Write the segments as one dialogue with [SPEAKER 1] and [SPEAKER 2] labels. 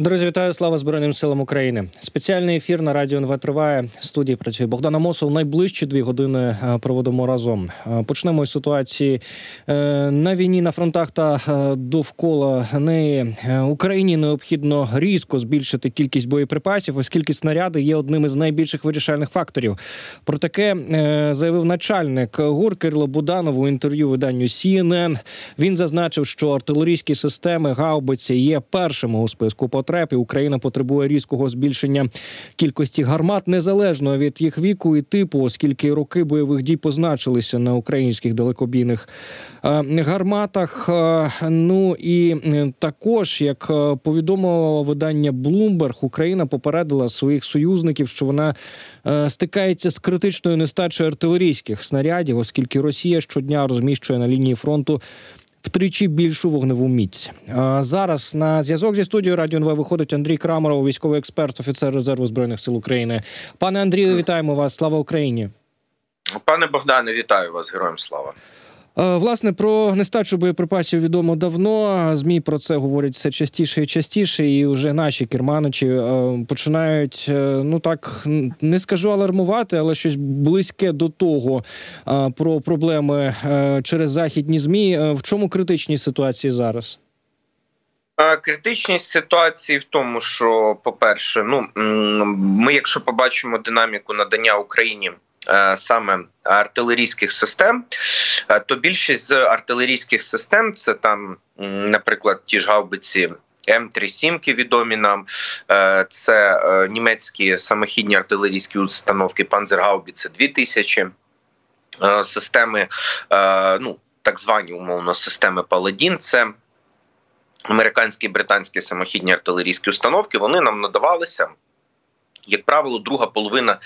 [SPEAKER 1] Друзі, вітаю слава Збройним силам України. Спеціальний ефір на радіо НВ триває. В студії працює Богдана Мосов. Найближчі дві години е, проводимо разом. Е, почнемо із ситуації е, на війні на фронтах та довкола неї Україні необхідно різко збільшити кількість боєприпасів, оскільки снаряди є одним із найбільших вирішальних факторів. Про таке заявив начальник ГУР Кирило Буданов у інтерв'ю виданню CNN. Він зазначив, що артилерійські системи гаубиці є першими у списку потреб потреб і Україна потребує різкого збільшення кількості гармат незалежно від їх віку і типу, оскільки роки бойових дій позначилися на українських далекобійних е, гарматах. Е, ну і також як е, повідомило видання Bloomberg, Україна попередила своїх союзників, що вона стикається з критичною нестачею артилерійських снарядів, оскільки Росія щодня розміщує на лінії фронту втричі більшу вогневу міць. Зараз на зв'язок зі студією Радіо НВ виходить Андрій Крамаров, військовий експерт, офіцер резерву збройних сил України. Пане Андрію, вітаємо вас! Слава Україні!
[SPEAKER 2] Пане Богдане, вітаю вас, героям слава.
[SPEAKER 1] Е, власне, про нестачу боєприпасів відомо давно. Змі про це говорять все частіше і частіше, і вже наші керманичі е, починають е, ну так не скажу алармувати, але щось близьке до того про проблеми через західні змі. В чому критичні ситуації зараз?
[SPEAKER 2] Критичність ситуації в тому, що, по-перше, ну ми, якщо побачимо динаміку надання Україні саме артилерійських систем, е, то більшість з артилерійських систем це там, наприклад, ті ж гаубиці. М37 відомі нам е, це німецькі самохідні артилерійські установки Панзергаубіце 2000 системи, ну так звані умовно системи Паладін. Це американські і британські самохідні артилерійські установки. Вони нам надавалися як правило, друга половина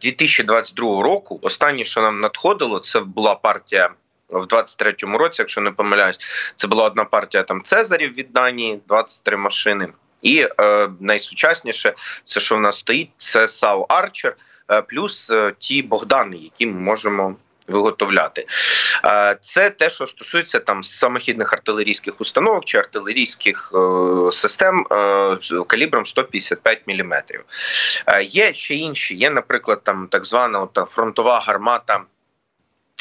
[SPEAKER 2] 2022 е, року. Останнє, що нам надходило, це була партія. В 23-му році, якщо не помиляюсь, це була одна партія там Цезарів від Данії, 23 машини. І е, найсучасніше, це що в нас стоїть, це САУ Арчер, е, плюс е, ті Богдани, які ми можемо виготовляти. Це те, що стосується там самохідних артилерійських установок чи артилерійських е, систем е, калібром 155 мм. Є ще інші. Є, наприклад, там так звана от, фронтова гармата.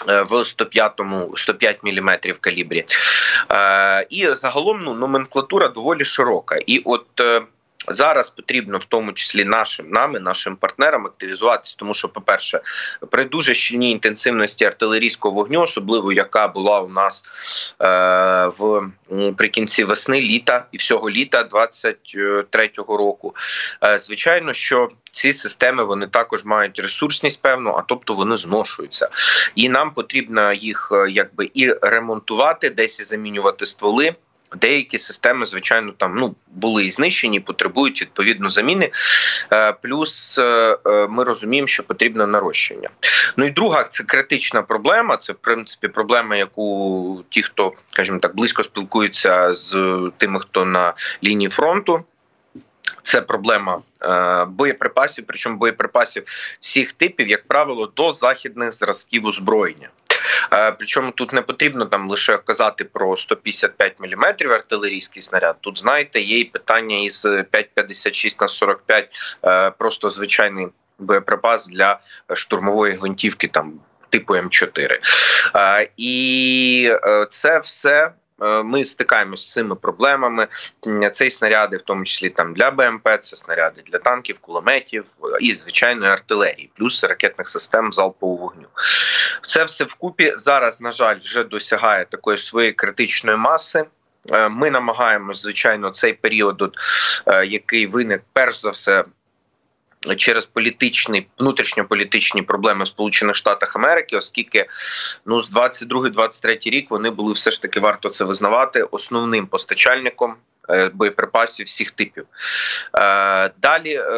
[SPEAKER 2] Е, в 105 105 мм калібрі. І загалом ну, номенклатура доволі широка. І от Зараз потрібно в тому числі нашим нами, нашим партнерам активізуватися, тому що, по перше, при дуже щільній інтенсивності артилерійського вогню, особливо яка була у нас е, в прикінці весни, літа і всього літа 23-го року. Е, звичайно, що ці системи вони також мають ресурсність, певну, а тобто вони зношуються, і нам потрібно їх е, якби і ремонтувати, десь і замінювати стволи. Деякі системи, звичайно, там ну були і знищені, потребують відповідно заміни. Е, плюс е, е, ми розуміємо, що потрібно нарощення. Ну і друга це критична проблема. Це в принципі проблема, яку ті, хто скажімо так близько спілкуються з тими, хто на лінії фронту. Це проблема боєприпасів, причому боєприпасів всіх типів, як правило, до західних зразків озброєння. Е, причому тут не потрібно там лише казати про 155 мм артилерійський снаряд. Тут знаєте, є і питання із 5,56 на 45, е, просто звичайний боєприпас для штурмової гвинтівки там. Типу М4. Е, і це все ми стикаємося з цими проблемами. Цей снаряди, в тому числі там для БМП, це снаряди для танків, кулеметів і звичайної артилерії, плюс ракетних систем залпового вогню. Це все вкупі зараз, на жаль, вже досягає такої своєї критичної маси. Е, ми намагаємось, звичайно, цей період, е, який виник перш за все через політичні внутрішньополітичні проблеми в Сполучених Штатах Америки, оскільки ну з 22-23 рік вони були все ж таки варто це визнавати основним постачальником. Е, боєприпасів всіх типів е, далі, е,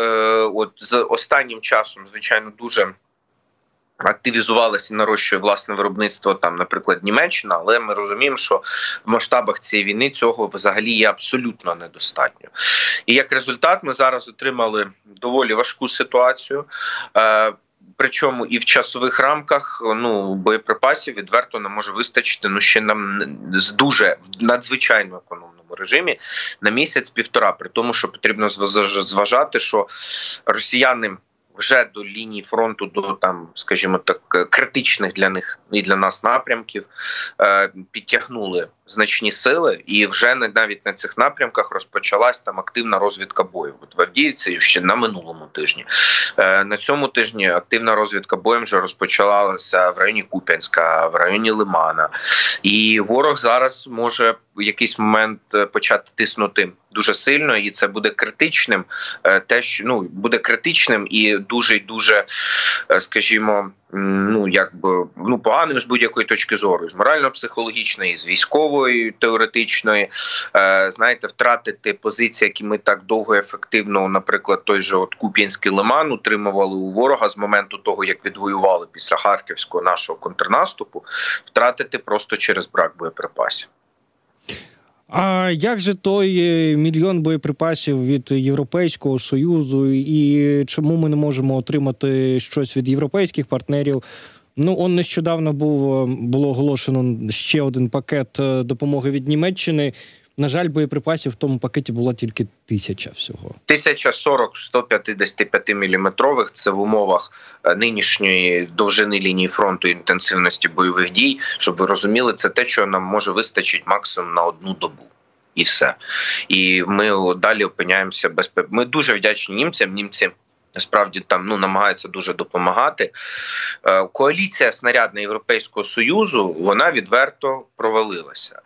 [SPEAKER 2] от з останнім часом, звичайно, дуже активізувалася і нарощує власне виробництво там, наприклад, Німеччина, але ми розуміємо, що в масштабах цієї війни цього взагалі є абсолютно недостатньо. І як результат, ми зараз отримали доволі важку ситуацію. Е, Причому і в часових рамках ну боєприпасів відверто не може вистачити ну ще нам з дуже надзвичайно економному режимі на місяць-півтора. При тому, що потрібно зважати, що росіяни вже до лінії фронту, до там, скажімо так, критичних для них і для нас напрямків е, підтягнули значні сили, і вже навіть на цих напрямках розпочалась там активна розвідка бою. От в Авдіївці ще на минулому тижні. Е, на цьому тижні активна розвідка боєм вже розпочалася в районі Куп'янська, в районі Лимана, і ворог зараз може в якийсь момент е, почати тиснути дуже сильно, і це буде критичним. Те, що ну буде критичним і дуже дуже, скажімо ну якби ну поганим з будь-якої точки зору, з морально-психологічної, з військової теоретичної. Е, Знаєте, втратити позиції, які ми так довго ефективно, наприклад, той же от Куп'янський лиман утримували у ворога з моменту того, як відвоювали після харківського нашого контрнаступу, втратити просто через брак боєприпасів.
[SPEAKER 1] А як же той е, мільйон боєприпасів від Європейського союзу, і чому ми не можемо отримати щось від європейських партнерів? Ну, он нещодавно був е, було оголошено ще один пакет е, допомоги від Німеччини. На жаль, боєприпасів в тому пакеті була тільки тисяча всього.
[SPEAKER 2] Тисяча сорок 155 міліметрових. Це в умовах е, нинішньої довжини лінії фронту і інтенсивності бойових дій. Щоб ви розуміли, це те, що нам може вистачить максимум на одну добу. І все, і ми далі опиняємося без Ми дуже вдячні німцям. Німці Насправді там ну намагаються дуже допомагати. Е, коаліція снарядна Європейського союзу вона відверто провалилася.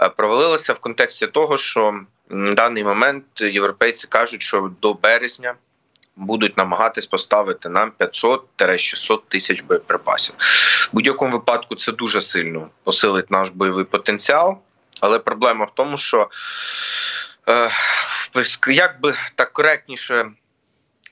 [SPEAKER 2] Е, провалилася в контексті того, що в даний момент європейці кажуть, що до березня будуть намагатись поставити нам 500-600 тисяч боєприпасів. В будь-якому випадку це дуже сильно посилить наш бойовий потенціал, але проблема в тому, що е, як би так коректніше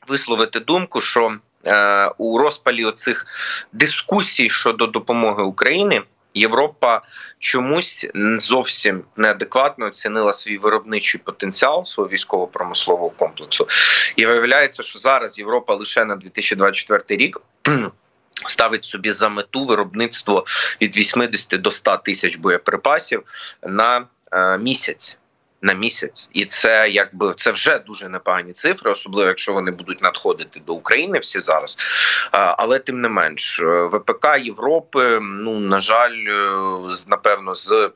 [SPEAKER 2] висловити думку, що е, у розпалі оцих дискусій щодо допомоги Україні. Європа чомусь зовсім неадекватно оцінила свій виробничий потенціал свого військово-промислового комплексу, і виявляється, що зараз Європа лише на 2024 рік ставить собі за мету виробництво від 80 до 100 тисяч боєприпасів на е, місяць на місяць, і це якби це вже дуже непогані цифри, особливо якщо вони будуть надходити до України всі зараз. Але тим не менш, е, ВПК Європи, ну на жаль, е, напевно, з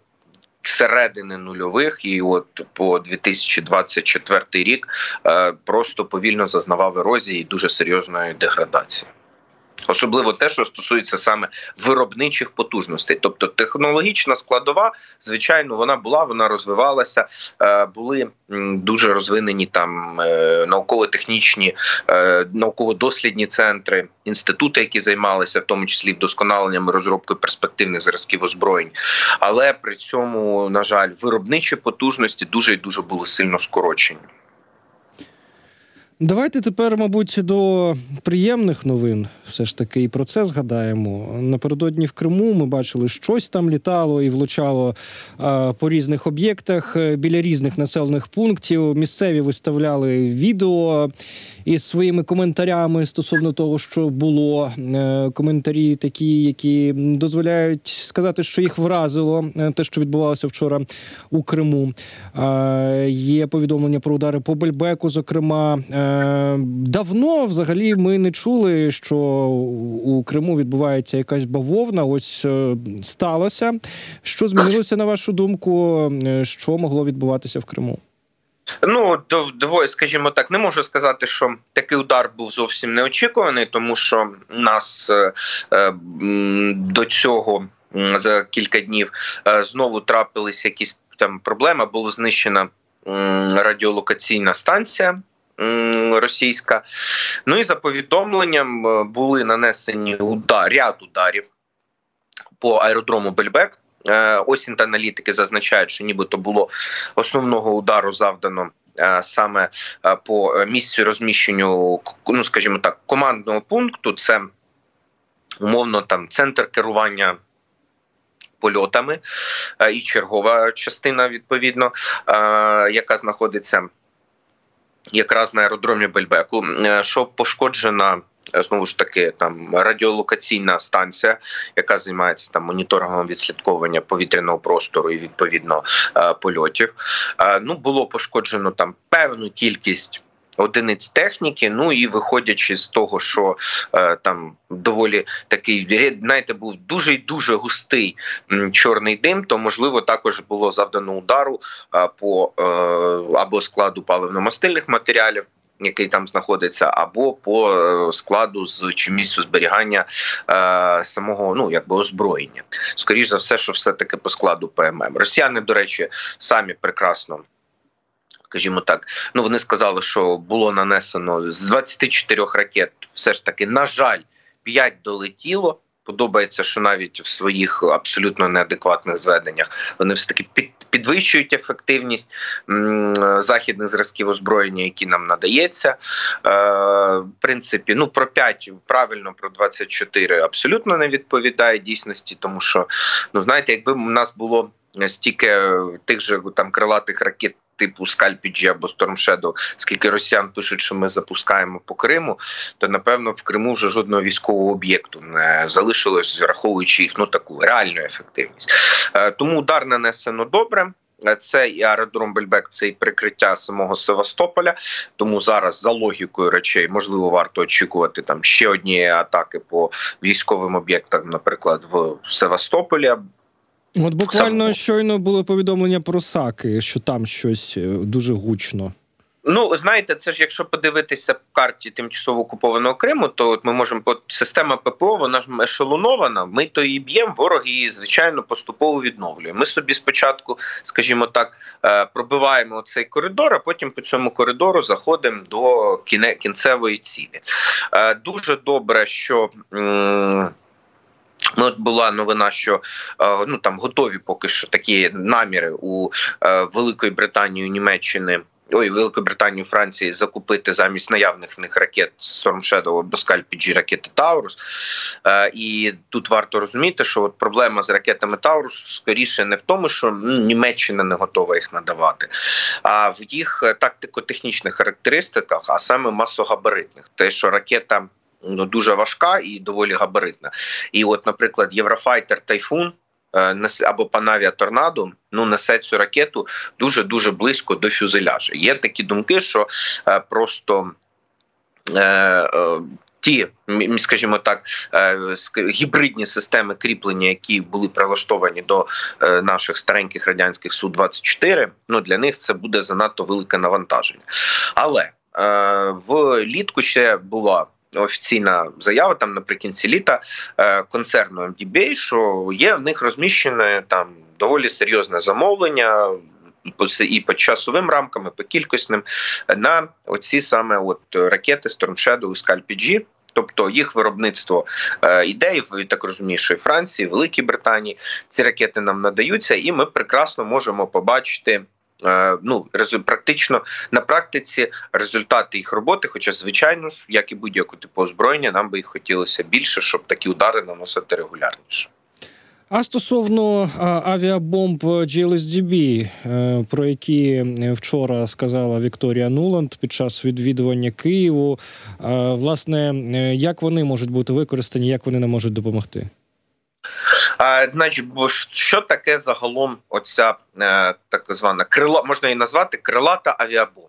[SPEAKER 2] середини нульових, і от по 2024 рік е, просто повільно зазнавав ерозії і дуже серйозної деградації особливо те, що стосується саме виробничих потужностей, тобто технологічна складова, звичайно, вона була, вона розвивалася. Е, були дуже розвинені там е, науково-технічні, е, науково-дослідні центри, інститути, які займалися в тому числі вдосконаленням розробкою перспективних зразків озброєнь. Але при цьому, на жаль, виробничі потужності дуже і дуже були сильно скорочені.
[SPEAKER 1] Давайте тепер, мабуть, до приємних новин. Все ж таки, і про це згадаємо. Напередодні в Криму ми бачили, щось там літало і влучало по різних об'єктах е, біля різних населених пунктів. Місцеві виставляли відео із своїми коментарями стосовно того, що було. Е, коментарі такі, які дозволяють сказати, що їх вразило е, те, що відбувалося вчора у Криму. Є повідомлення про удари по Бельбеку, зокрема. Давно взагалі ми не чули, що у Криму відбувається якась бавовна. Ось е, сталося. Що змінилося на вашу думку? Е, що могло відбуватися в Криму?
[SPEAKER 2] Ну доволі, скажімо так, не можу сказати, що такий удар був зовсім неочікуваний, тому що нас е, е, до цього за кілька днів е, знову трапилися якісь там проблеми. Було знищена е, радіолокаційна станція російська. Ну і за повідомленням е, були нанесені удар, ряд ударів по аеродрому Бельбек. Е, Осінь та аналітики зазначають, що нібито було основного удару завдано. Е, саме по місцю розміщенню, ну скажімо так, командного пункту, це умовно там центр керування польотами і чергова частина, відповідно, яка знаходиться якраз на аеродромі Бельбеку, е, що пошкоджена Знову ж таки, там радіолокаційна станція, яка займається там моніторингом відслідковування повітряного простору і відповідно польотів. Ну було пошкоджено там певну кількість одиниць техніки. Ну і виходячи з того, що е, там доволі такий знаєте, був дуже дуже густий м, чорний дим, то можливо також було завдано удару е, по е, або складу паливно-мастильних матеріалів. Який там знаходиться, або по е, складу з чи місцю зберігання е, самого ну якби озброєння, скоріш за все, що все таки по складу ПММ. Росіяни, до речі, самі прекрасно скажімо так. Ну вони сказали, що було нанесено з 24 ракет, все ж таки, на жаль, 5 долетіло. Подобається, що навіть в своїх абсолютно неадекватних зведеннях вони все таки під, підвищують ефективність м, західних зразків озброєння, які нам надається. Е, В принципі, ну про 5 правильно, про 24 абсолютно не відповідає дійсності, тому що ну знаєте, якби у нас було стільки тих же там крилатих ракет типу SCALP EG або Shadow, скільки росіян пишуть, що ми запускаємо по Криму, то напевно в Криму вже жодного військового об'єкту не залишилось, враховуючи їх ну таку реальну ефективність. Е, тому удар нанесено добре. Е, це і аеродром Бельбек, це і прикриття самого Севастополя. Тому зараз за логікою речей можливо варто очікувати там ще однієї атаки по військовим об'єктам, наприклад, в Севастополі.
[SPEAKER 1] От буквально щойно було повідомлення про САКи, що там щось е, дуже гучно.
[SPEAKER 2] Ну, знаєте, це ж якщо подивитися по карті тимчасово окупованого Криму, то от ми можемо от система ППО, вона ж ешелонована. Ми то її б'ємо, ворог її звичайно поступово відновлює. Ми собі спочатку, скажімо так, е, пробиваємо цей коридор, а потім по цьому коридору заходимо до кінцевої цілі. Е, дуже добре, що. Ну, от була новина, що е, ну там готові поки що такі наміри у е, Великої Британії, Німеччини. Ой, Великої Британії, Франції закупити замість наявних в них ракет Storm Shadow або Scalp ракети Таурус. Е, і тут варто розуміти, що от проблема з ракетами Таурус скоріше не в тому, що Німеччина не готова їх надавати, а в їх тактико-технічних характеристиках, а саме масогабаритних. Те, що ракета ну, дуже важка і доволі габаритна. І, от, наприклад, Єврофайтер Тайфун. Е, або Панавія Торнадо ну несе цю ракету дуже дуже близько до фюзеляжа. Є такі думки, що е, просто е, ті, скажімо так, гібридні системи кріплення, які були прилаштовані до наших стареньких радянських су 24 ну для них це буде занадто велике навантаження. Але е, в ще була офіційна заява там наприкінці літа е, концерну MDBA, що є в них розміщене там доволі серйозне замовлення. І по часовим рамкам, і по кількісним на оці саме от ракети Storm Shadow і Scalp-G, Тобто їх виробництво е, ідей в так розумію, що і Франції, Великій Британії ці ракети нам надаються, і ми прекрасно можемо побачити ну практично на практиці результати їх роботи. Хоча, звичайно ж, як і будь-яку типу озброєння, нам би їх хотілося більше, щоб такі удари наносити регулярніше.
[SPEAKER 1] А стосовно авіабомб GLSDB, е, про які вчора сказала Вікторія Нуланд під час відвідування Києву, власне, е, як вони можуть бути використані, як вони нам можуть допомогти?
[SPEAKER 2] А, Значить, що таке загалом оця е, так звана крила, можна її назвати крилата авіабомба.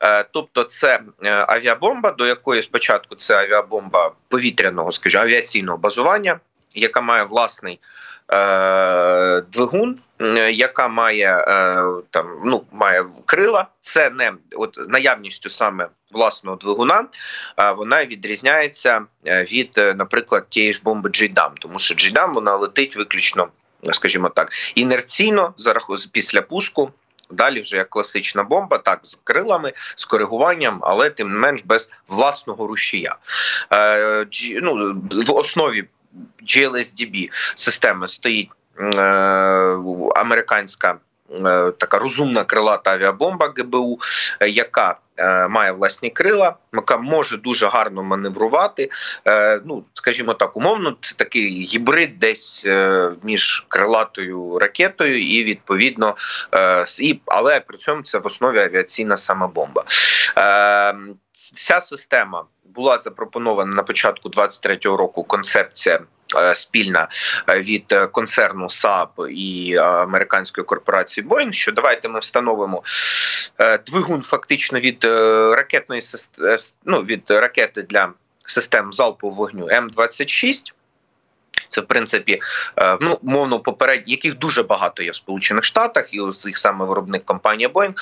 [SPEAKER 2] Е, тобто, це е, авіабомба, до якої спочатку це авіабомба повітряного, скажімо, авіаційного базування, яка має власний двигун, яка має е, там ну має крила. Це не от наявністю саме власного двигуна. А вона відрізняється е, від, е, наприклад, тієї ж бомби Джейдам, тому що Джейдам вона летить виключно, скажімо так, інерційно за після пуску. Далі вже як класична бомба, так з крилами, з коригуванням, але тим не менш без власного рушія. Е, ну, В основі GLSDB системи стоїть е, американська е, така розумна крилата авіабомба ГБУ, е, яка е, Має власні крила, яка може дуже гарно маневрувати. Е, ну, скажімо так, умовно, це такий гібрид, десь е, між крилатою ракетою, і відповідно, і але при цьому це в основі авіаційна самобомба. Ця система була запропонована на початку 23-го року. Концепція е, спільна е, від е, концерну САП і американської корпорації Боїн, що давайте ми встановимо двигун фактично від ракетної ну, від ракети для систем залпового вогню М26. Це в принципі е, ну мовно попередньо, яких дуже багато є в Сполучених Штатах, і ось їх саме виробник компанія Boeing.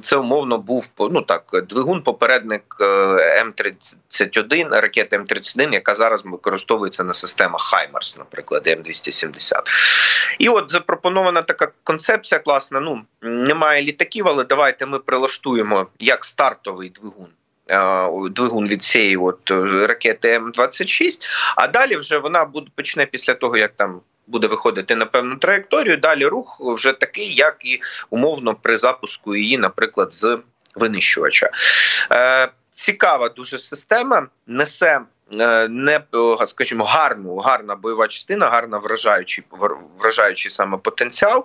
[SPEAKER 2] Це умовно був ну так двигун попередник е, М31, ракети М31, яка зараз використовується на системах Хаймарс, наприклад, М270. І от запропонована така концепція класна. Ну немає літаків, але давайте ми прилаштуємо як стартовий двигун. Е, Двигун від цієї от е, ракети М26, а далі вже вона буде почне після того, як там буде виходити на певну траєкторію. Далі рух вже такий, як і умовно при запуску її, наприклад, з винищувача. Е, цікава дуже система, несе. Е, Не е, скажімо, гарну, гарна бойова частина, гарна вражаючий вражаючий саме потенціал.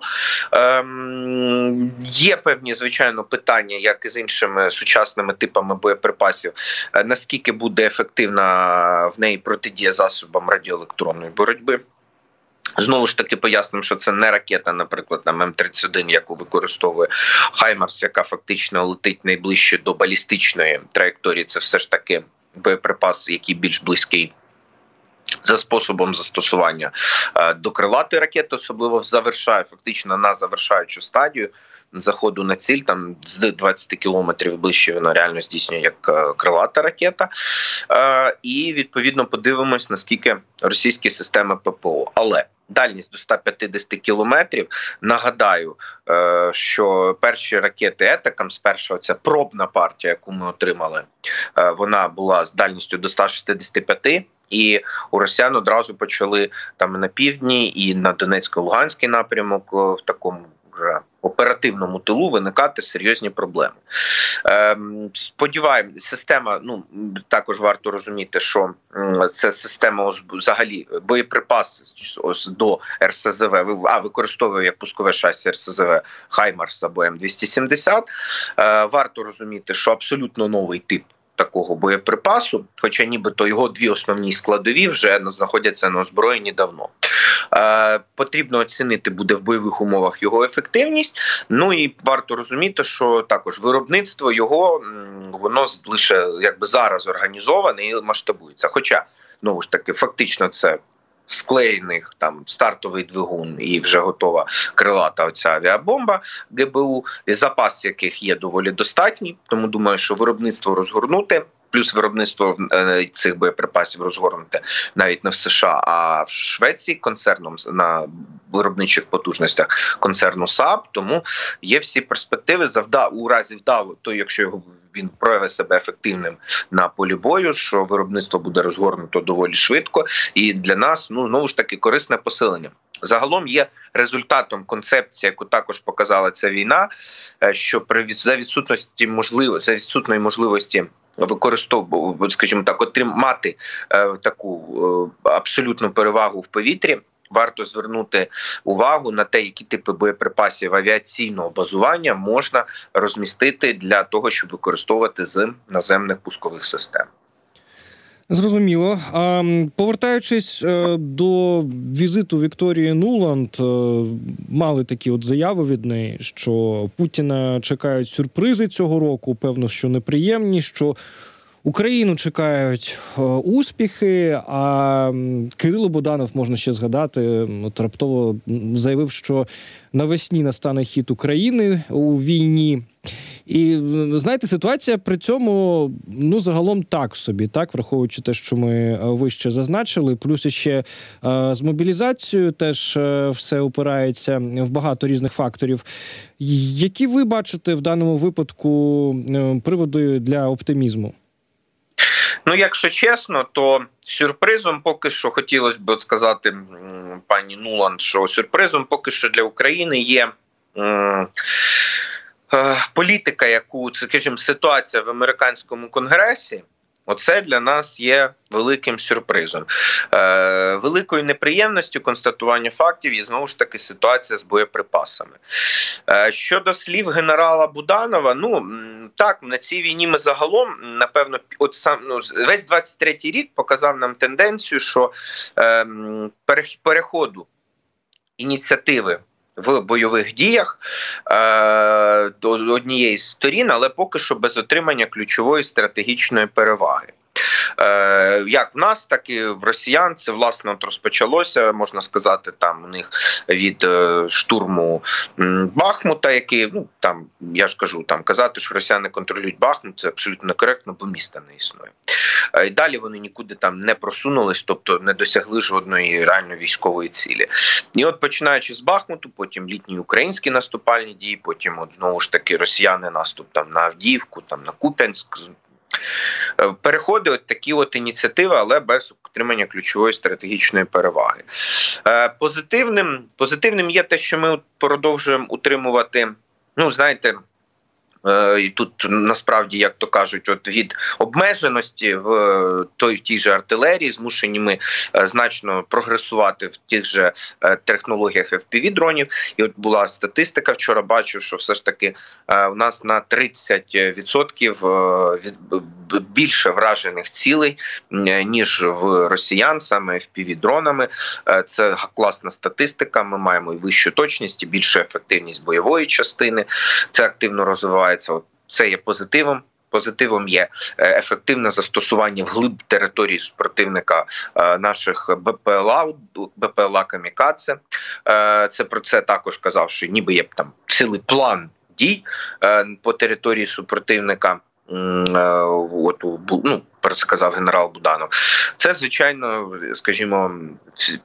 [SPEAKER 2] Ем, є певні звичайно питання, як і з іншими сучасними типами боєприпасів, е, наскільки буде ефективна в неї протидія засобам радіоелектронної боротьби. Знову ж таки пояснимо, що це не ракета, наприклад, там М31, яку використовує Хаймарс, яка фактично летить найближче до балістичної траєкторії. Це все ж таки боєприпас, який більш близький. За способом застосування е, до крилатої ракети, особливо завершає фактично на завершаючу стадію заходу на ціль, там з 20 кілометрів ближче вона реально здійснює як е, крилата ракета. Е, І відповідно подивимось, наскільки російські системи ППО. Але дальність до 150 кілометрів. Нагадаю, е, що перші ракети Етакам з першого це пробна партія, яку ми отримали. е, Вона була з дальністю до 165 і у росіян одразу почали там на півдні і на Донецько-Луганський напрямок е, в такому вже оперативному тилу виникати серйозні проблеми. Ем, Сподіваємось, система. Ну також варто розуміти, що це система взагалі боєприпас ось до РСЗВ. А використовує як пускове шасі РСЗВ Хаймарс або М270. Е, Варто розуміти, що абсолютно новий тип. Такого боєприпасу, хоча нібито його дві основні складові вже знаходяться на озброєнні давно. Е, потрібно оцінити буде в бойових умовах його ефективність. Ну і варто розуміти, що також виробництво його воно лише якби зараз організоване і масштабується. Хоча знову ж таки, фактично, це склеєний там стартовий двигун і вже готова крилата оця авіабомба ГБУ, запас яких є доволі достатній. Тому думаю, що виробництво розгорнути. Плюс виробництво е, цих боєприпасів розгорнуте навіть не в США, а в Швеції концерном на виробничих потужностях концерну САП. Тому є всі перспективи завда у разі вдало, то якщо його він проявить себе ефективним на полі бою, що виробництво буде розгорнуто доволі швидко, і для нас ну знову ж таки корисне посилення. Загалом є результатом концепції, яку також показала ця війна, е, що при за відсутності можливо за відсутної можливості використовувати, скажімо так, отримати е, таку е, абсолютну перевагу в повітрі. Варто звернути увагу на те, які типи боєприпасів авіаційного базування можна розмістити для того, щоб використовувати з наземних пускових систем.
[SPEAKER 1] Зрозуміло. А повертаючись е, до візиту Вікторії Нуланд, е, мали такі от заяви від неї, що Путіна чекають сюрпризи цього року. Певно, що неприємні, що Україну чекають е, успіхи. А Кирило Боданов можна ще згадати. От раптово заявив, що навесні настане хід України у війні. І знаєте, ситуація при цьому ну загалом так собі, так враховуючи те, що ми е, вище зазначили. Плюс ще е, з мобілізацією теж е, все опирається в багато різних факторів. Які ви бачите в даному випадку приводи для оптимізму?
[SPEAKER 2] Ну, якщо чесно, то сюрпризом поки що хотілося б сказати пані Нуланд, що сюрпризом поки що для України є. м, Політика, яку скажімо, ситуація в американському конгресі, Оце для нас є великим сюрпризом. Е, великою неприємністю констатування фактів є знову ж таки ситуація з боєприпасами. Е, щодо слів генерала Буданова, ну так на цій війні ми загалом, напевно, от сам ну, весь 23-й рік показав нам тенденцію, що е, переходу ініціативи. В бойових діях е, до однієї з сторін, але поки що без отримання ключової стратегічної переваги. Е, як в нас, так і в росіян це власне от розпочалося, можна сказати, там у них від е, штурму Бахмута, який ну там я ж кажу, там казати, що росіяни контролюють Бахмут, це абсолютно некоректно, бо міста не існує. Е, і далі вони нікуди там не просунулись, тобто не досягли жодної реально військової цілі. І от починаючи з Бахмуту, потім літні українські наступальні дії, потім от знову ж таки росіяни наступ там на Авдіївку, там на Куп'янськ. Е, Переходи от такі от ініціативи, але без отримання ключової стратегічної переваги. Е, Позитивним, позитивним є те, що ми продовжуємо утримувати. Ну, знаєте, і тут насправді, як то кажуть, от від обмеженості в е, той тій же артилерії змушені ми е, значно прогресувати в тих же е, технологіях fpv дронів. І от була статистика вчора. Бачу, що все ж таки е, у нас на 30% е, від більше вражених цілей е, ніж в росіян, саме fpv дронами. Е, Це класна статистика. Ми маємо і вищу точність, і більшу ефективність бойової частини. Це активно розвивається. От це є позитивом. Позитивом є е, ефективне застосування вглиб території супротивника е, наших БПЛА, БПЛА Камікадзе. Е, Це про це також казав, що ніби є там цілий план дій по території супротивника. От ну, про це казав генерал Буданов. Це звичайно, скажімо,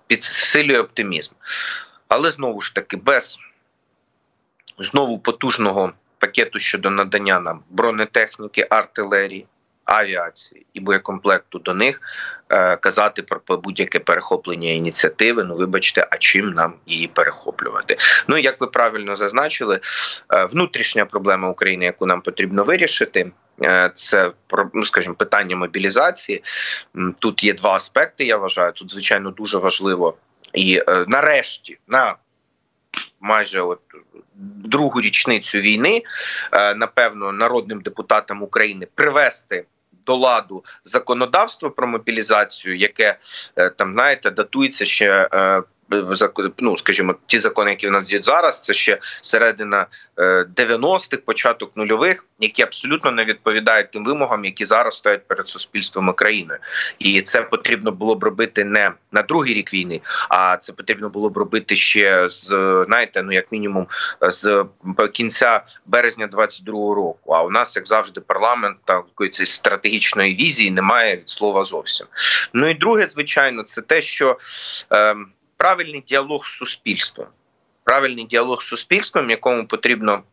[SPEAKER 2] підсилює оптимізм. Але знову ж таки, без знову потужного пакету щодо надання нам бронетехніки, артилерії, авіації і боєкомплекту до них е, казати про будь-яке перехоплення ініціативи. Ну, вибачте, а чим нам її перехоплювати? Ну як ви правильно зазначили, е, внутрішня проблема України, яку нам потрібно вирішити. е, Це ну, скажімо, питання мобілізації. Тут є два аспекти. Я вважаю. Тут звичайно дуже важливо і нарешті на майже от другу річницю війни, е, напевно, народним депутатам України привести до ладу законодавство про мобілізацію, яке е, там знаєте, датується ще. Е, Ну, скажімо, ті закони, які в нас діють зараз, це ще середина е, 90-х, початок нульових, які абсолютно не відповідають тим вимогам, які зараз стоять перед суспільством і. І це потрібно було б робити не на другий рік війни, а це потрібно було б робити ще з знаєте, ну як мінімум з кінця березня 22-го року. А у нас, як завжди, парламент та якоїсь стратегічної візії немає від слова зовсім. Ну і друге, звичайно, це те, що е, правильний діалог з суспільством, правильний діалог з суспільством, якому потрібно.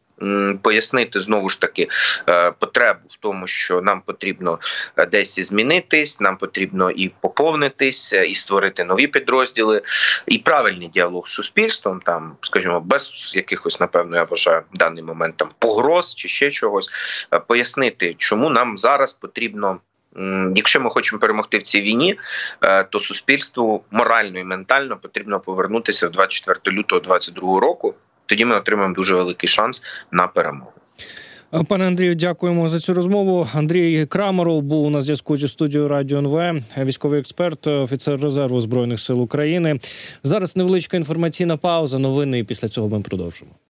[SPEAKER 2] Пояснити знову ж таки е, потребу в тому, що нам потрібно е, десь змінитись, нам потрібно і поповнитись, е, і створити нові підрозділи, і правильний діалог з суспільством, там, скажімо, без якихось, напевно, я вважаю, в даний момент там погроз чи ще чогось, пояснити, чому нам зараз потрібно. Якщо ми хочемо перемогти в цій війні, е, то суспільству морально і ментально потрібно повернутися в 24 лютого 2022 року. Тоді ми отримаємо дуже великий шанс на перемогу.
[SPEAKER 1] Пане Андрію, дякуємо за цю розмову. Андрій Крамаров був в зв'язку зі студією Радіо НВ, військовий експерт, офіцер резерву збройних сил України. Зараз невеличка інформаційна пауза. Новини і після цього ми продовжимо.